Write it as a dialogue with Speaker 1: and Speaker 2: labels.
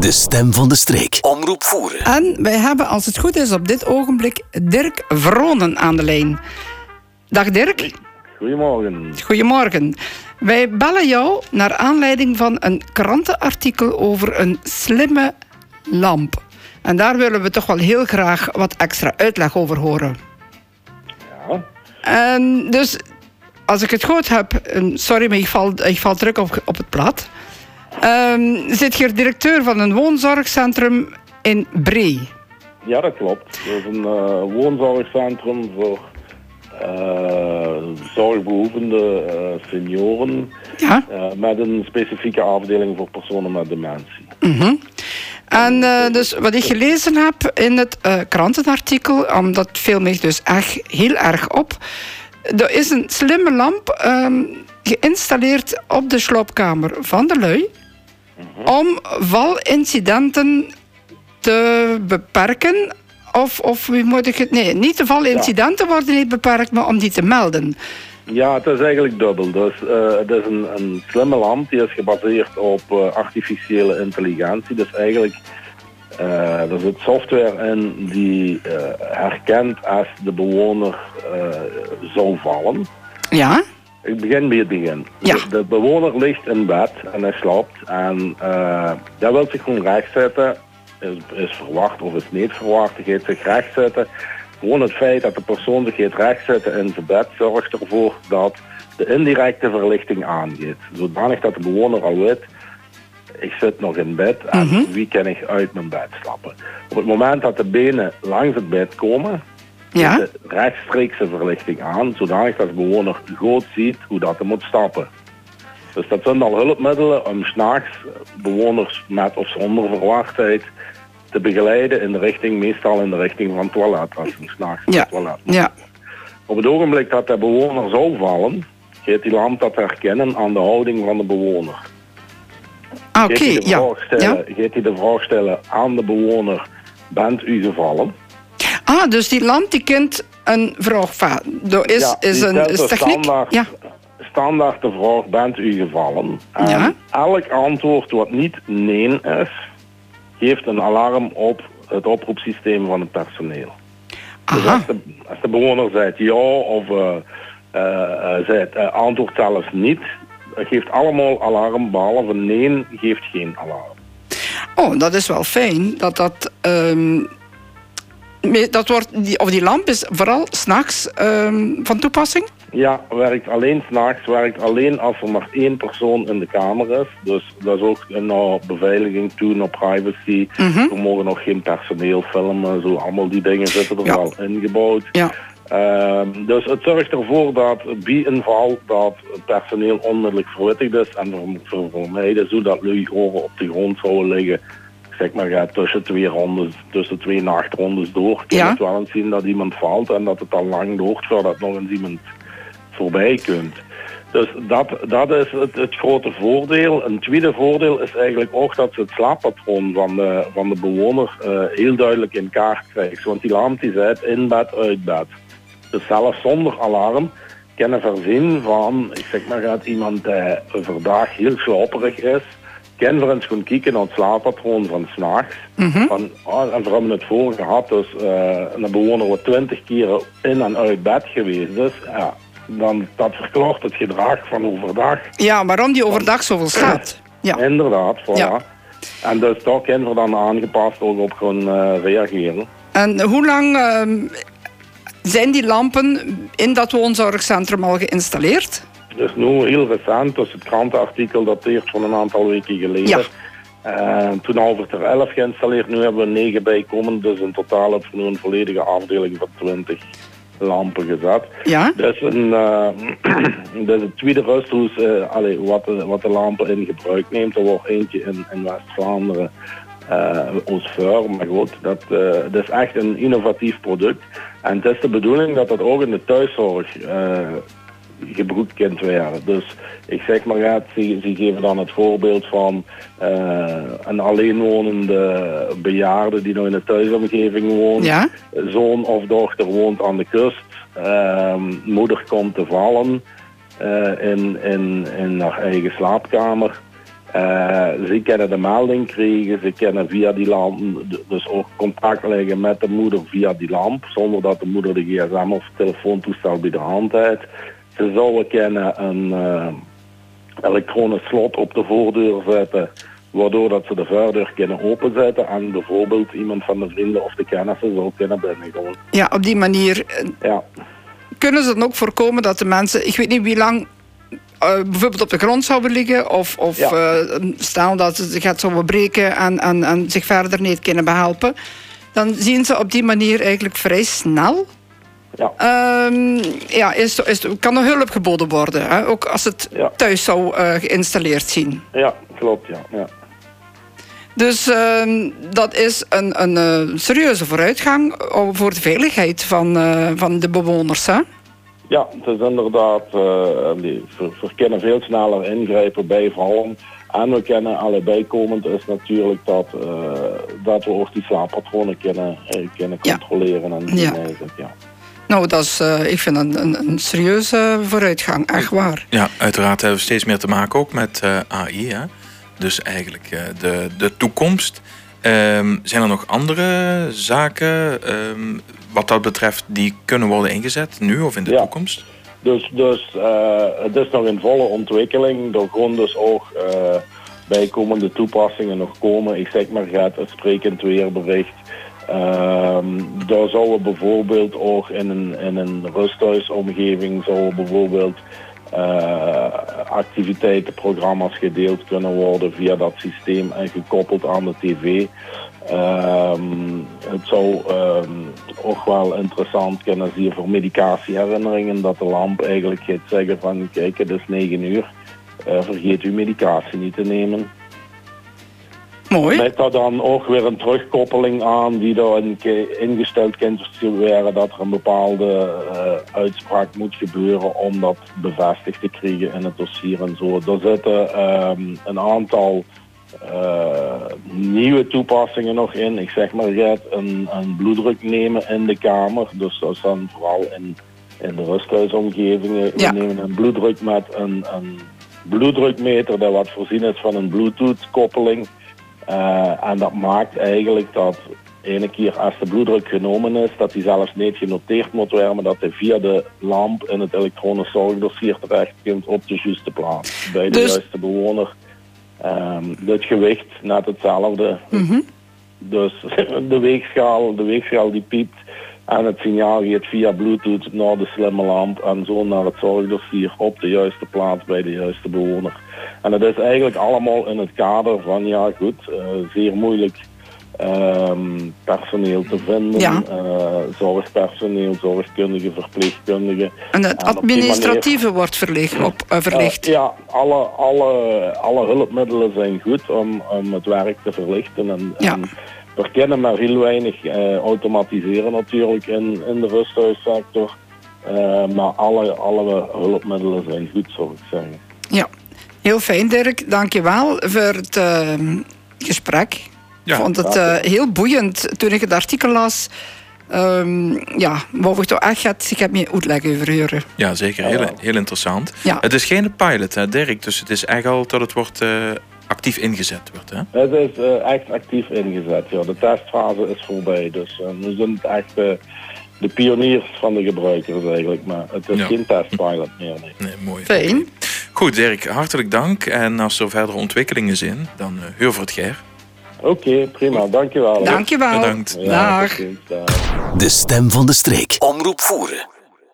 Speaker 1: De stem van de streek. Omroep voeren.
Speaker 2: En wij hebben, als het goed is, op dit ogenblik Dirk Vronen aan de lijn. Dag Dirk.
Speaker 3: Goedemorgen.
Speaker 2: Goedemorgen. Wij bellen jou naar aanleiding van een krantenartikel over een slimme lamp. En daar willen we toch wel heel graag wat extra uitleg over horen.
Speaker 3: Ja.
Speaker 2: En dus, als ik het goed heb, sorry, maar ik val, ik val terug op, op het plat. Ehm, zit hier directeur van een woonzorgcentrum in Bree.
Speaker 3: Ja, dat klopt. Dat is een eh, woonzorgcentrum voor eh, zorgbehoevende eh, senioren.
Speaker 2: Ja.
Speaker 3: met een specifieke afdeling voor personen met dementie.
Speaker 2: En eh, dus wat ik gelezen heb in het krantenartikel, omdat viel mij dus echt heel erg op. Er is een slimme lamp ehm, geïnstalleerd op de sloopkamer van de lui. Om valincidenten te beperken. Of, of wie moet ik het. Nee, niet de valincidenten worden niet beperkt, maar om die te melden.
Speaker 3: Ja, het is eigenlijk dubbel. Dus, eh, het is een, een slimme lamp die is gebaseerd op eh, artificiële intelligentie. Dus eigenlijk eh er zit software in die herkent als de bewoner zou vallen.
Speaker 2: Ja?
Speaker 3: Ik begin bij het begin.
Speaker 2: Ja.
Speaker 3: De, de bewoner ligt in bed en hij slaapt. En uh, hij wil zich gewoon rechtzetten. Is, is verwacht of is niet verwacht. Hij gaat zich rechtzetten. Gewoon het feit dat de persoon zich gaat rechtzetten in zijn bed zorgt ervoor dat de indirecte verlichting aangeeft. Zodanig dat de bewoner al weet, ik zit nog in bed en wie kan ik uit mijn bed stappen. Op het moment dat de benen langs het bed komen,
Speaker 2: Ja?
Speaker 3: de rechtstreekse verlichting aan, zodanig dat de bewoner goed ziet hoe dat hij moet stappen. Dus dat zijn al hulpmiddelen om s'nachts bewoners met of zonder verwachtheid te begeleiden in de richting, meestal in de richting van het toilet, als ze s'nachts
Speaker 2: Ja.
Speaker 3: het toilet moeten.
Speaker 2: Ja.
Speaker 3: Op het ogenblik dat de bewoner zou vallen, gaat die lamp dat herkennen aan de houding van de bewoner.
Speaker 2: Ah, Oké, ja.
Speaker 3: gaat hij de vraag stellen aan de bewoner, bent u gevallen?
Speaker 2: Ah, dus die lamp die kent een vraag. Er is,
Speaker 3: Ja,
Speaker 2: is een is techniek.
Speaker 3: Standaard,
Speaker 2: Ja.
Speaker 3: standaard de vraag, bent u gevallen? En
Speaker 2: Ja.
Speaker 3: elk antwoord wat niet nee is, geeft een alarm op het oproepsysteem van het personeel. Dus als de, als de bewoner zegt ja of eh, eh, zegt, eh, antwoord zelfs niet, dat geeft allemaal alarm, behalve nee geeft geen alarm.
Speaker 2: Oh, dat is wel fijn. Dat dat. ehm, dat wordt, die, of die lamp is vooral s'nachts um, van toepassing?
Speaker 3: Ja, werkt alleen s'nachts, werkt alleen als er maar één persoon in de kamer is. Dus dat is ook naar beveiliging toe, naar privacy. We mogen nog geen personeel filmen, zo allemaal die dingen zitten er
Speaker 2: Ja.
Speaker 3: wel ingebouwd.
Speaker 2: Ja.
Speaker 3: Ehm, dus het zorgt ervoor dat bij een val dat het personeel onmiddellijk verwittigd is en ver- ver- vermijden zodat lui oren op de grond zouden liggen. Zeg maar ja, tussen twee rondes, tussen twee nachtrondes door. Kun je
Speaker 2: Ja.
Speaker 3: het wel eens zien dat iemand valt en dat het al lang doort voordat nog eens iemand voorbij kunt. Dus dat, dat is het, het grote voordeel. Een tweede voordeel is eigenlijk ook dat ze het slaappatroon van de, van de bewoner eh, heel duidelijk in kaart krijgt. Want die lamp die zegt in bed, uit bed. Dus zelfs zonder alarm kunnen voorzien van, ik zeg maar, gaat iemand die overdag heel slaperig is, kan voor eens gaan kijken naar het slaappatroon van s'nachts. Van, ah, en we hebben het voor gehad, dus eh, een bewoner wat twintig keren in en uit bed geweest is, ja, dan dat verklaart het gedrag van overdag.
Speaker 2: Ja, waarom die overdag zoveel slaapt. Ja.
Speaker 3: Inderdaad, voilà.
Speaker 2: Ja.
Speaker 3: En dus daar kunnen we dan aangepast ook op gaan eh, reageren.
Speaker 2: En hoe lang ehm, zijn die lampen in dat woonzorgcentrum al geïnstalleerd?
Speaker 3: Dus nu heel recent, dus het krantenartikel dateert van een aantal weken geleden.
Speaker 2: Ja.
Speaker 3: Eh, toen hadden we er 11 geïnstalleerd, nu hebben we 9 bijkomend. Dus in totaal hebben we nu een volledige afdeling van 20 lampen gezet.
Speaker 2: Ja.
Speaker 3: Dat is, een, eh, dat is het tweede rusthuis eh, allee, wat, de, wat de lampen in gebruik neemt. Er wordt eentje in, in West-Vlaanderen, eh Oostvuur. Maar goed, dat, eh, dat is echt een innovatief product. En het is de bedoeling dat dat ook in de thuiszorg eh, gebruikt kunt werden. Dus ik zeg maar, ja, ze, ze geven dan het voorbeeld van eh, een alleenwonende bejaarde die nog in de thuisomgeving woont.
Speaker 2: Ja.
Speaker 3: Zoon of dochter woont aan de kust. Ehm, moeder komt te vallen eh, in, in, in haar eigen slaapkamer. ze kunnen de melding krijgen, ze kunnen via die lamp dus ook contact leggen met de moeder via die lamp, zonder dat de moeder de gsm of telefoontoestel bij de hand heeft. Ze zouden kunnen een elektronisch slot op de voordeur zetten waardoor dat ze de voordeur kunnen openzetten en bijvoorbeeld iemand van de vrienden of de kennissen zou kunnen binnenkomen.
Speaker 2: Ja, op die manier eh,
Speaker 3: ja.
Speaker 2: kunnen ze dan ook voorkomen dat de mensen, ik weet niet wie lang uh, bijvoorbeeld op de grond zouden liggen of, of ja. uh, stel dat ze zich gaat zouden breken en, en, en zich verder niet kunnen behelpen, dan zien ze op die manier eigenlijk vrij snel
Speaker 3: ja.
Speaker 2: Um, ja, is, is, kan er hulp geboden worden, hè? ook als het thuis zou uh, geïnstalleerd zien.
Speaker 3: Ja, klopt, ja. ja.
Speaker 2: Dus uh, dat is een, een uh, serieuze vooruitgang voor de veiligheid van, uh, van de bewoners. Hè?
Speaker 3: Ja, het is inderdaad, we, kunnen veel sneller ingrijpen bij vallen. En we kennen allebei komend is natuurlijk dat, dat we ook die slaappatronen kunnen, kunnen controleren. En
Speaker 2: ja. ja. Nou, dat is, uh, ik vind een, een, een, serieuze vooruitgang, echt waar.
Speaker 4: Ja, uiteraard hebben we steeds meer te maken ook met uh, AI. Hè? Dus eigenlijk uh, de, de toekomst. Um, zijn er nog andere zaken um, wat dat betreft die kunnen worden ingezet nu of in de
Speaker 3: ja.
Speaker 4: toekomst?
Speaker 3: Dus, dus het is nog in volle ontwikkeling. Er gaan dus ook bijkomende toepassingen nog komen. Ik zeg maar, gaat een sprekend weerbericht Um, daar zouden bijvoorbeeld ook in een, in een rusthuisomgeving zouden bijvoorbeeld uh, activiteiten, programma's gedeeld kunnen worden via dat systeem en gekoppeld aan de tv. Um, het zou um, ook wel interessant kunnen zijn voor medicatieherinneringen dat de lamp eigenlijk gaat zeggen van kijk het is 9 uur, uh, vergeet uw medicatie niet te nemen.
Speaker 2: Mooi.
Speaker 3: Met daar dan ook weer een terugkoppeling aan die er ingesteld kan worden dat er een bepaalde uh, uitspraak moet gebeuren om dat bevestigd te krijgen in het dossier en zo. Er zitten um, een aantal uh, nieuwe toepassingen nog in. Ik zeg maar, je hebt een, een, bloeddruk nemen in de kamer. Dus dat is dan vooral in, in de rusthuisomgevingen.
Speaker 2: Ja.
Speaker 3: We nemen een bloeddruk met een, een bloeddrukmeter dat wat voorzien is van een bluetooth koppeling. Uh, en dat maakt eigenlijk dat ene keer als de bloeddruk genomen is, dat die zelfs niet genoteerd moet worden, maar dat hij via de lamp in het elektronisch zorgdossier terecht komt op de juiste plaats. Bij de
Speaker 2: Dus-
Speaker 3: juiste bewoner. Um, het gewicht net hetzelfde.
Speaker 2: Mhm.
Speaker 3: Dus de weegschaal, de weegschaal die piept en het signaal gaat via bluetooth naar de slimme lamp en zo naar het zorgdossier op de juiste plaats bij de juiste bewoner. En het is eigenlijk allemaal in het kader van, ja goed, uh, zeer moeilijk um, personeel te vinden.
Speaker 2: Ja.
Speaker 3: Uh, zorgpersoneel, zorgkundigen, verpleegkundigen.
Speaker 2: En het administratieve wordt verlicht. Op, uh, verlicht.
Speaker 3: ja, alle, alle, alle hulpmiddelen zijn goed om, om het werk te verlichten. En,
Speaker 2: Ja.
Speaker 3: en we kunnen maar heel weinig eh, automatiseren natuurlijk in, in de rusthuissector. Eh, maar alle, alle hulpmiddelen zijn goed, zou ik zeggen.
Speaker 2: Ja, heel fijn Dirk. Dank je wel voor het eh,
Speaker 4: Ja.
Speaker 2: Ik vond het eh, heel boeiend toen ik het artikel las. Ehm, ja, ik toch echt gaat, ik heb me uitleg over horen.
Speaker 4: Ja, zeker. Heel, heel interessant.
Speaker 2: Ja.
Speaker 4: Het is geen pilot, hè, Dirk. Dus het is echt al dat het wordt, eh, actief ingezet wordt. Hè?
Speaker 3: Het is eh, echt actief ingezet. Ja. De testfase is voorbij. Dus we zijn echt eh, de pioniers van de gebruikers eigenlijk. Maar het is
Speaker 4: Ja.
Speaker 3: geen testpilot meer. Nee.
Speaker 4: Nee, mooi.
Speaker 2: Fijn.
Speaker 4: Goed, Dirk, hartelijk dank. En als er verdere ontwikkelingen zijn, dan uh, huur voor het ger.
Speaker 3: Oké, prima. Dankjewel.
Speaker 2: Dank je wel.
Speaker 4: Bedankt.
Speaker 3: Ja. Dag.
Speaker 1: De stem van de streek. Omroep voeren.